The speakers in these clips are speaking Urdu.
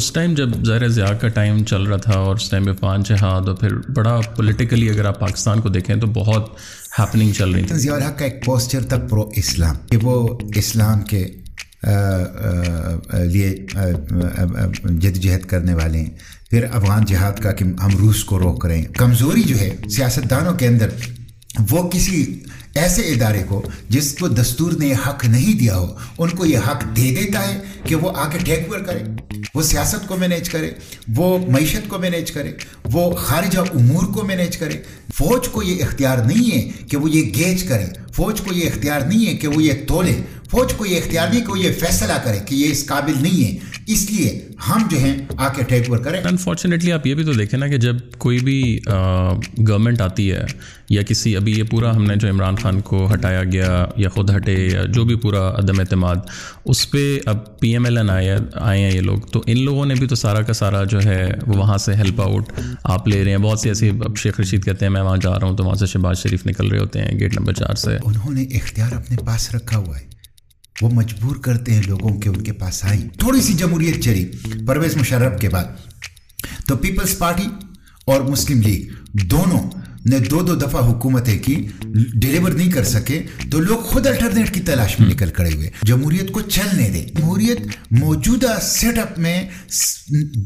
اس ٹائم جب ظاہر ضیاء کا ٹائم چل رہا تھا اور اس ٹائم پہ پانچ جہاد اور پھر بڑا پولیٹیکلی اگر آپ پاکستان کو دیکھیں تو بہت ہیپننگ چل رہی تھی۔ ضیاء الحق کا ایک پوسچر تھا پرو اسلام کہ وہ اسلام کے لیے جد جہد کرنے والے ہیں۔ پھر افغان جہاد کا کہ ہم روس کو روک رہے ہیں۔ کمزوری جو ہے سیاستدانوں کے اندر وہ کسی ایسے ادارے کو جس کو دستور نے یہ حق نہیں دیا ہو، ان کو یہ حق دے دیتا ہے کہ وہ آ کے ٹیک اوور کرے، وہ سیاست کو مینیج کرے، وہ معیشت کو مینیج کرے، وہ خارجہ امور کو مینیج کرے۔ فوج کو یہ اختیار نہیں ہے کہ وہ یہ گیج کرے، فوج کو یہ اختیار نہیں ہے کہ وہ یہ تولے، فوج کو یہ اختیار نہیں کہ وہ یہ فیصلہ کرے کہ یہ اس قابل نہیں ہے۔ اس لیے ہم جو ہیں آ کے ٹیک اوور کریں۔ انفارچونیٹلی آپ یہ بھی تو دیکھیں نا کہ جب کوئی بھی گورنمنٹ آتی ہے یا کسی ابھی یہ پورا ہم نے جو عمران خان کو ہٹایا گیا یا خود ہٹے یا جو بھی پورا عدم اعتماد اس پہ اب پی ایم ایل این آئے آئے ہیں یہ لوگ۔ تو ان لوگوں نے بھی تو سارا کا سارا جو ہے وہ وہاں سے ہیلپ آؤٹ آپ لے رہے ہیں۔ بہت سی ایسی اب شیخ رشید کہتے ہیں میں وہاں جا رہا ہوں تو وہاں سے شہباز شریف نکل رہے ہوتے ہیں گیٹ نمبر چار سے۔ انہوں نے اختیار اپنے پاس رکھا ہوا ہے۔ وہ مجبور کرتے ہیں لوگوں کے ان کے پاس آئیں تھوڑی سی جمہوریت چلی پرویز مشرف کے بعد۔ تو پیپلز پارٹی اور مسلم لیگ دونوں نے دو دو دفعہ حکومتیں کی، ڈیلیور نہیں کر سکے، تو لوگ خود الٹرنیٹ کی تلاش میں نکل کھڑے ہوئے۔ جمہوریت کو چلنے دیں۔ جمہوریت موجودہ سیٹ اپ میں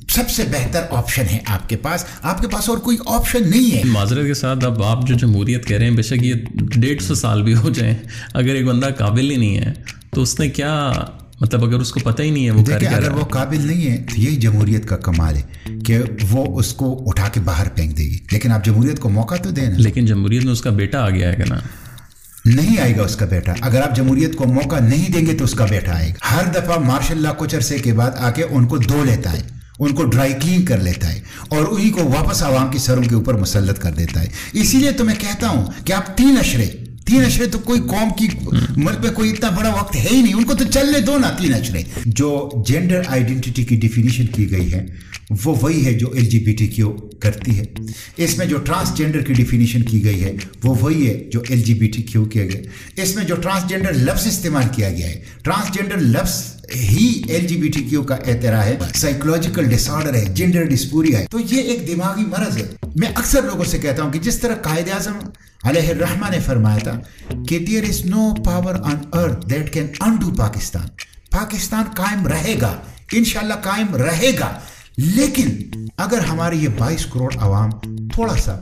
سب سے بہتر آپشن ہے آپ کے پاس۔ آپ کے پاس اور کوئی آپشن نہیں ہے۔ معذرت کے ساتھ اب آپ جو جمہوریت کہہ رہے ہیں، بے شک یہ ڈیڑھ سو سال بھی ہو جائیں۔ اگر ایک بندہ قابل ہی نہیں ہے تو اس نے کیا مطلب اگر اس کو پتہ ہی نہیں ہے وہ اگر وہ قابل نہیں ہے تو یہی جمہوریت کا کمال ہے کہ وہ اس کو اٹھا کے باہر پھینک دے گی۔ لیکن آپ جمہوریت کو موقع تو دیں لیکن جمہوریت میں اس کا بیٹا آ گیا ہے نا؟ نہیں آئے گا اس کا بیٹا۔ اگر آپ جمہوریت کو موقع نہیں دیں گے تو اس کا بیٹا آئے گا۔ ہر دفعہ مارشل اللہ کچھ عرصے کے بعد آ کے ان کو دو لیتا ہے ان کو ڈرائی کلین کر لیتا ہے اور انہی کو واپس عوام کی سروں کے اوپر مسلط کر دیتا ہے۔ اسی لیے تو میں کہتا ہوں کہ آپ تین اشرے تین اشرے تو کوئی قوم کی ملک میں کوئی اتنا بڑا وقت ہے ہی نہیں۔ ان کو تو چلنے دو نا تین اشرے جو جینڈر آئیڈینٹی کی ڈیفینیشن کی گئی ہے، وہ وہی ہے جو L G B T Q کرتی ہے۔ اس میں جو ٹرانسجینڈر کی ڈیفینیشن کی گئی ہے، وہ وہی ہے جو L G B T Q کیا گیا۔ اس میں جو ٹرانسجینڈر لفظ استعمال کیا گیا ہے ٹرانسجینڈر لفظ ہی L G B T Q کا اعتراض ہے سائیکولوجیکل ڈس آرڈر ہے جینڈر ڈسپوریا ہے۔ تو یہ ایک دماغی مرض ہے۔ میں اکثر لوگوں سے کہتا ہوں کہ جس طرح قائد اعظم علیہ الرحمہ نے فرمایا تھا کہ there is no power on earth that can undo Pakistan. Pakistan قائم رہے گا، انشاءاللہ قائم رہے گا۔ لیکن اگر ہمارے یہ بائیس کروڑ عوام تھوڑا سا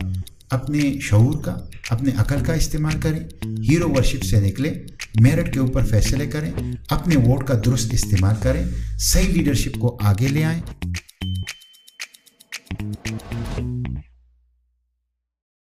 اپنے شعور کا، اپنے عقل کا استعمال کریں ہیرو ورشپ سے نکلیں میرٹ کے اوپر فیصلے کریں، اپنے ووٹ کا درست استعمال کریں، صحیح لیڈرشپ کو آگے لے آئیں۔